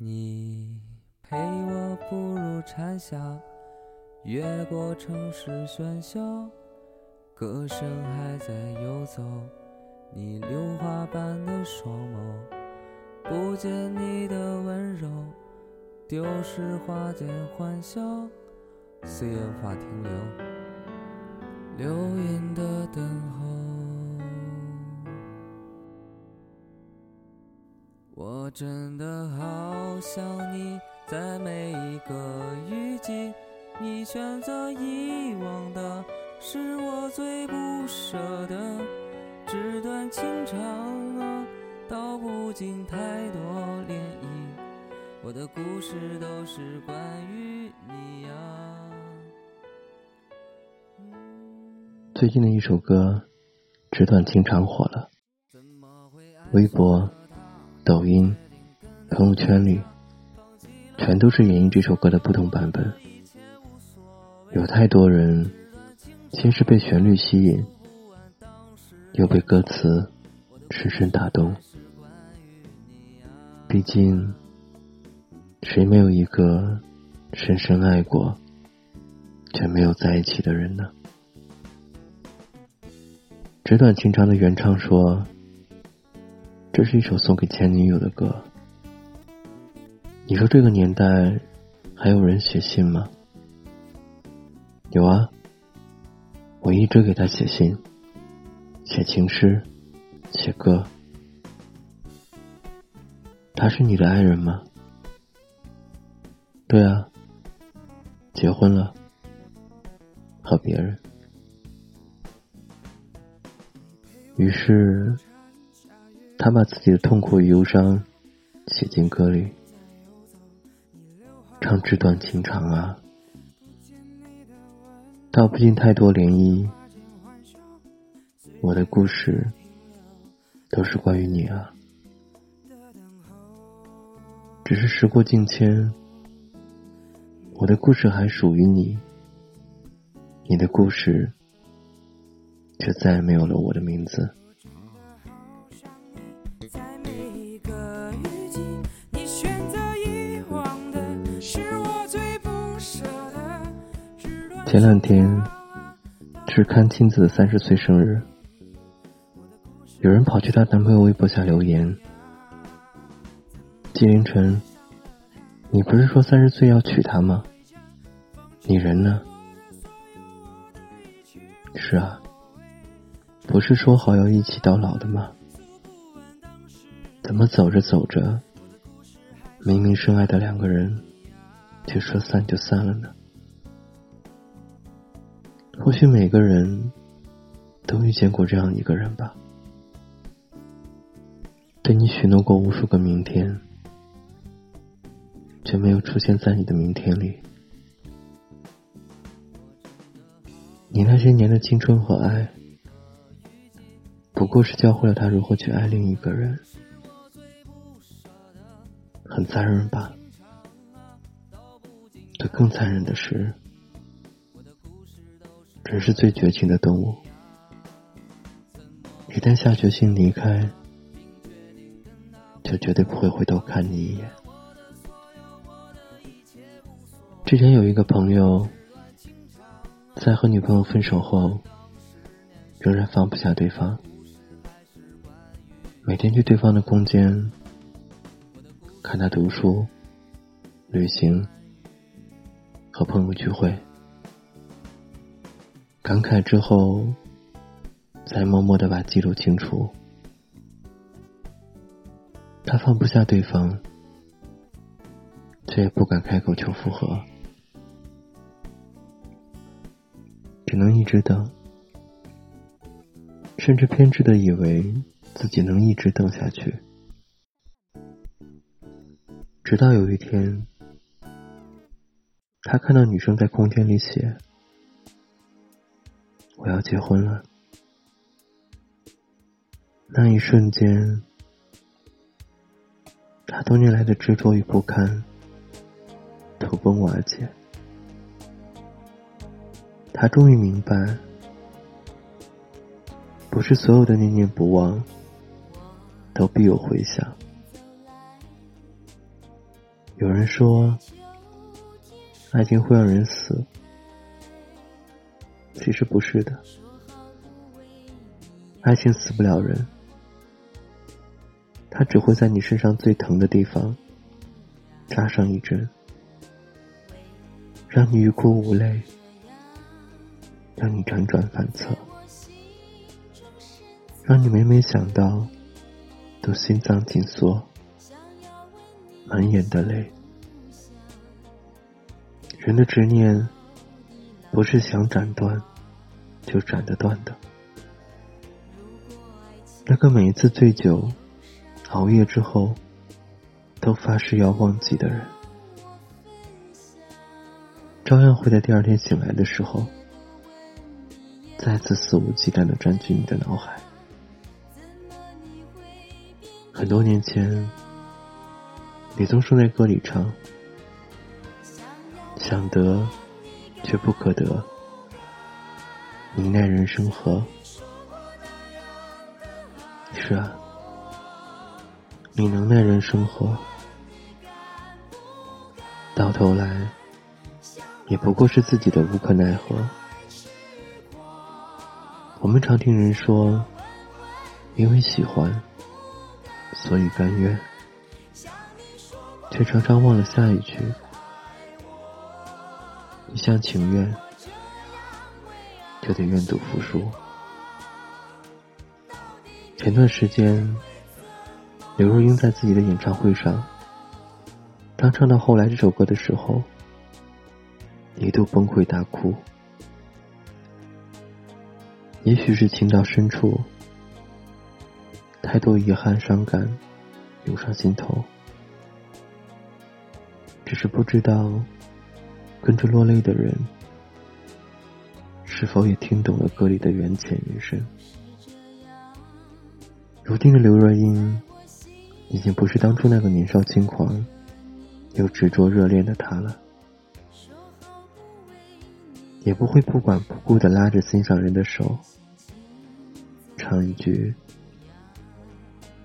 你陪我步入蝉夏，越过城市喧嚣，歌声还在游走。你榴花般的双眸，不见你的温柔，丢失花间欢笑，随烟花停留，流云的等候。我真的好想你，在每一个雨季，你选择遗忘的，是我最不舍的。纸短情长啊，道不尽太多涟漪。我的故事都是关于你呀。最近的一首歌《纸短情长》火了，微博、抖音、朋友圈里，全都是演绎这首歌的不同版本。有太多人先是被旋律吸引。又被歌词深深打动。毕竟，谁没有一个深深爱过却没有在一起的人呢？纸短情长的原唱说：“这是一首送给前女友的歌。”你说这个年代还有人写信吗？有啊，我一直给他写信。写情诗，写歌，他是你的爱人吗？对啊，结婚了，和别人。于是，他把自己的痛苦与忧伤写进歌里，唱纸短情长啊，道不尽太多涟漪。我的故事都是关于你啊，只是时过境迁，我的故事还属于你，你的故事却再也没有了我的名字。前两天是看亲子的三十岁生日。有人跑去她男朋友微博下留言：“纪凌尘，你不是说三十岁要娶她吗？你人呢？”是啊，不是说好要一起到老的吗？怎么走着走着，明明深爱的两个人，却说散就散了呢？或许每个人都遇见过这样一个人吧。对你许诺过无数个明天，却没有出现在你的明天里。你那些年的青春和爱，不过是教会了他如何去爱另一个人，很残忍吧？可更残忍的是，人是最绝情的动物，一旦下决心离开。就绝对不会回头看你一眼。之前有一个朋友，在和女朋友分手后，仍然放不下对方，每天去对方的空间看他读书、旅行和朋友聚会，感慨之后，才默默的把记录清除。他放不下对方，却也不敢开口求复合，只能一直等，甚至偏执的以为自己能一直等下去，直到有一天，他看到女生在空间里写：“我要结婚了。”那一瞬间。他多年来的执着与不堪，土崩瓦解。他终于明白，不是所有的念念不忘，都必有回响。有人说，爱情会让人死，其实不是的，爱情死不了人，它只会在你身上最疼的地方扎上一针，让你欲哭无泪，让你辗转反侧，让你每每想到都心脏紧缩。满眼的泪，人的执念不是想斩断就斩得断的。那个每一次醉酒、熬夜之后都发誓要忘记的人，照样会在第二天醒来的时候，再次肆无忌惮的占据你的脑海。很多年前。李宗盛在歌里唱：“想得，却不可得，你奈人生何？”是啊，你能奈人生何？到头来，也不过是自己的无可奈何。我们常听人说，因为喜欢，所以甘愿。却常常忘了下一句：一厢情愿，就得愿赌服输。前段时间，刘若英在自己的演唱会上，当唱到后来这首歌的时候，一度崩溃大哭。也许是情到深处，太多遗憾、伤感涌上心头。只是不知道，跟着落泪的人，是否也听懂了歌里的缘浅缘深。如今的刘若英，已经不是当初那个年少轻狂又执着热恋的她了，也不会不管不顾的拉着心上人的手，唱一句：“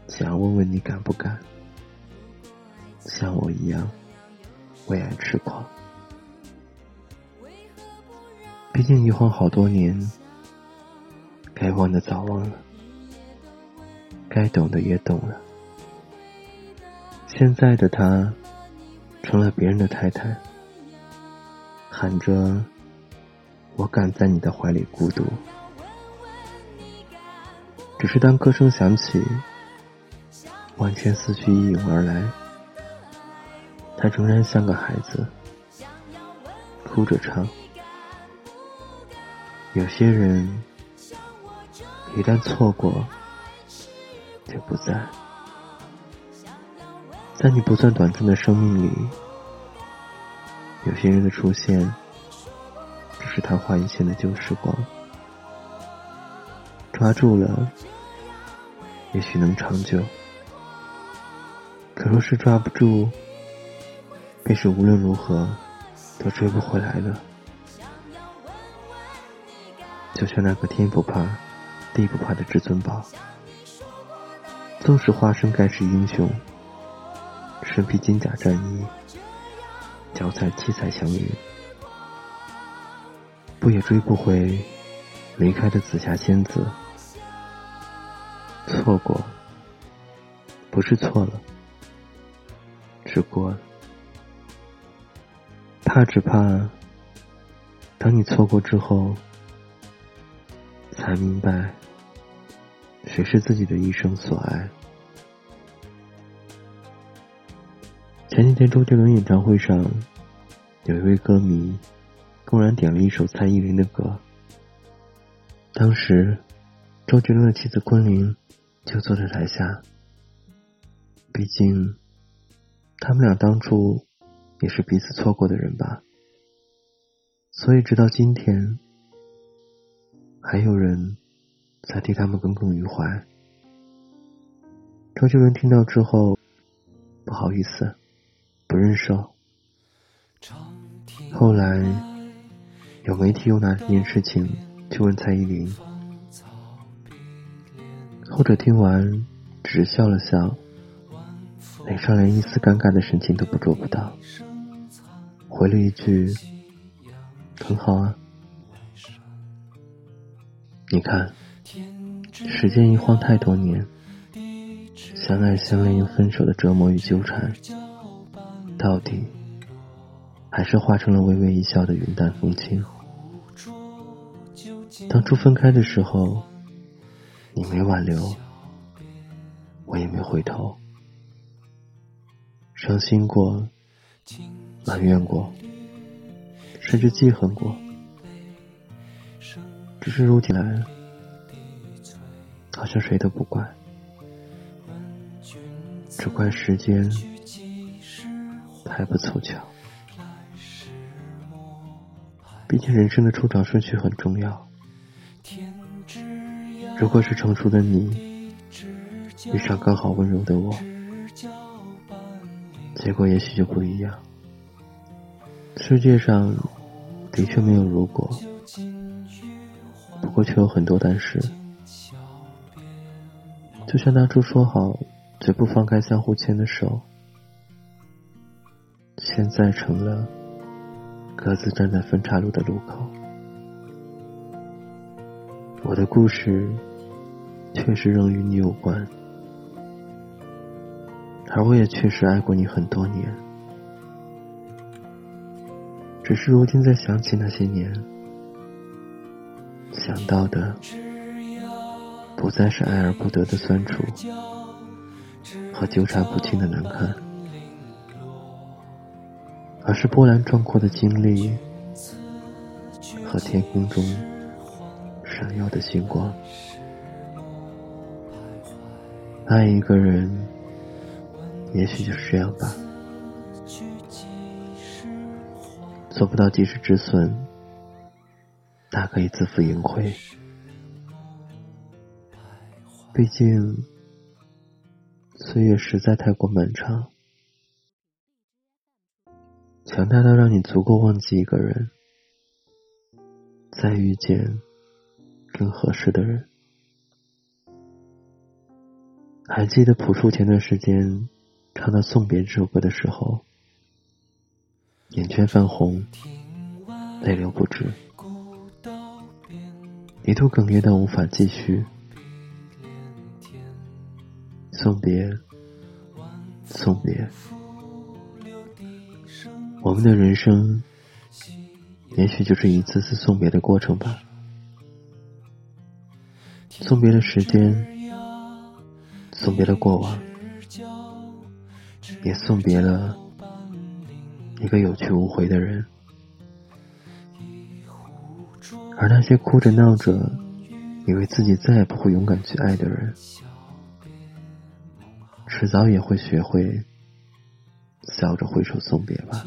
想问问你敢不敢，像我一样。”为爱痴狂，竟一晃好多年，该忘的早忘了，该懂的也懂了。现在的他，成了别人的太太，喊着“我敢在你的怀里孤独”，只是当歌声响起，万千思绪一涌而来。他仍然像个孩子，哭着唱。有些人一旦错过，就不在。在你不算短暂的生命里，有些人的出现，只是昙花一现的旧时光。抓住了，也许能长久；可若是抓不住，便是无论如何都追不回来了。就像那个天不怕地不怕的至尊宝，纵使化身盖世英雄，身披金甲战衣，脚踩七彩祥云，不也追不回离开的紫霞仙子？错过，不是错了，是过。怕只怕，当你错过之后，才明白谁是自己的一生所爱。前几天周杰伦演唱会上，有一位歌迷公然点了一首蔡依林的歌。当时，周杰伦的妻子昆凌就坐在台下。毕竟，他们俩当初。也是彼此错过的人吧，所以直到今天，还有人在替他们耿耿于怀。周杰伦听到之后，不好意思，不认受。后来有媒体又拿这件事情去问蔡依林，后者听完只是笑了笑，脸上连一丝尴尬的神情都捕捉不到，回了一句：“很好啊。”你看，时间一晃太多年，相爱相恋又分手的折磨与纠缠，到底还是化成了微微一笑的云淡风轻。当初分开的时候，你没挽留，我也没回头。伤心过，埋怨过，甚至记恨过，只是如今来，好像谁都不怪，只怪时间太不凑巧。毕竟人生的出场顺序很重要，如果是成熟的你遇上刚好温柔的我。结果也许就不一样。世界上的确没有如果，不过却有很多但是。就像当初说好绝不放开相互牵的手，现在成了各自站在分岔路的路口。我的故事确实仍与你有关。而我也确实爱过你很多年，只是如今再想起那些年，想到的不再是爱而不得的酸楚和纠缠不清的难堪，而是波澜壮阔的经历和天空中闪耀的星光。爱一个人。也许就是这样吧，做不到及时止损，大可以自负盈亏。毕竟，岁月实在太过漫长，强大到让你足够忘记一个人，再遇见更合适的人。还记得朴树前段时间。唱到《送别》这首歌的时候，眼圈泛红，泪流不止，一度哽咽到无法继续。送别，送别，我们的人生，也许就是一次次送别的过程吧。送别了时间，送别了过往。也送别了一个有去无回的人，而那些哭着闹着，以为自己再也不会勇敢去爱的人，迟早也会学会笑着挥手送别吧。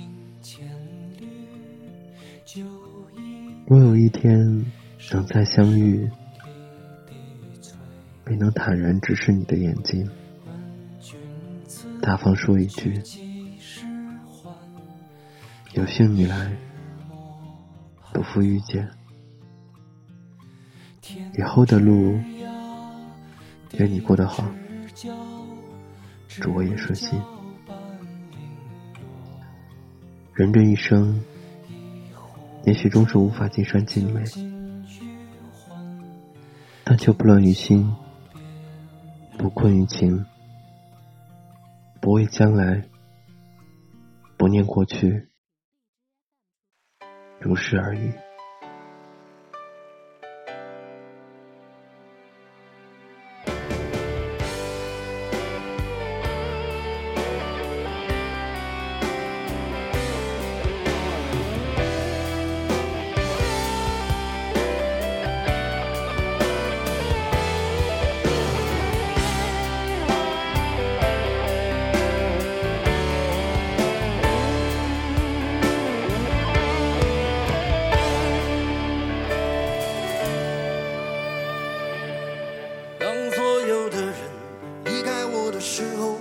若有一天能再相遇，没能坦然直视你的眼睛。大方说一句：“有幸你来，不负遇见。以后的路，愿你过得好，祝我也顺心。人这一生，也许终是无法尽善尽美，但求不乱于心，不困于情。”不畏将来，不念过去，如是而已。时候。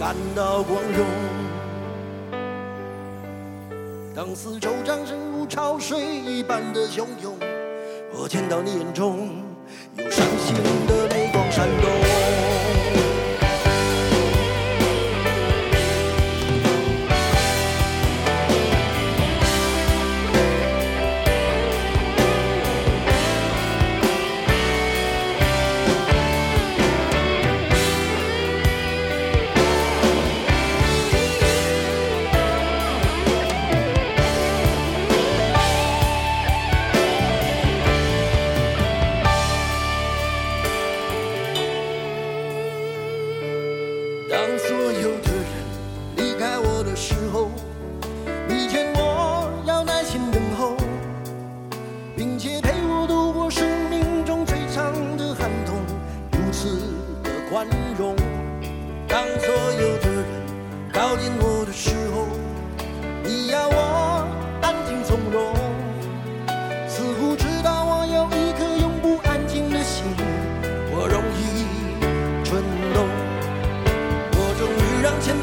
感到光荣。当四周掌声如潮水一般的汹涌我见到你眼中有伤心的泪光闪动。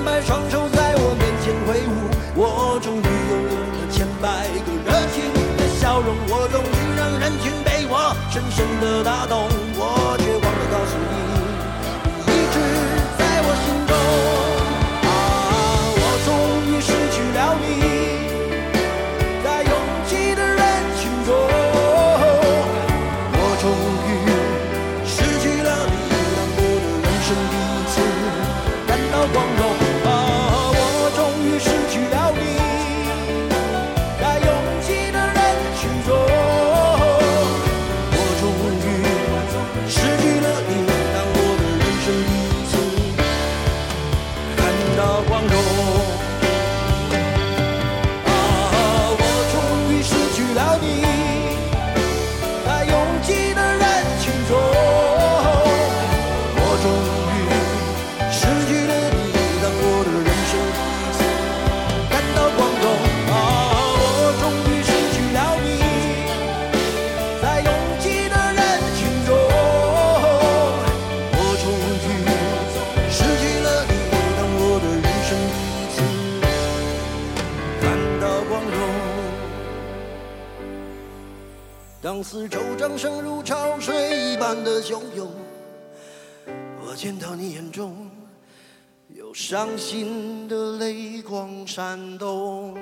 百双手在我面前挥舞，我终于拥有了千百个热情的笑容，我终于让人群被我深深的打动。当四周掌声如潮水一般的汹涌我见到你眼中有伤心的泪光闪动。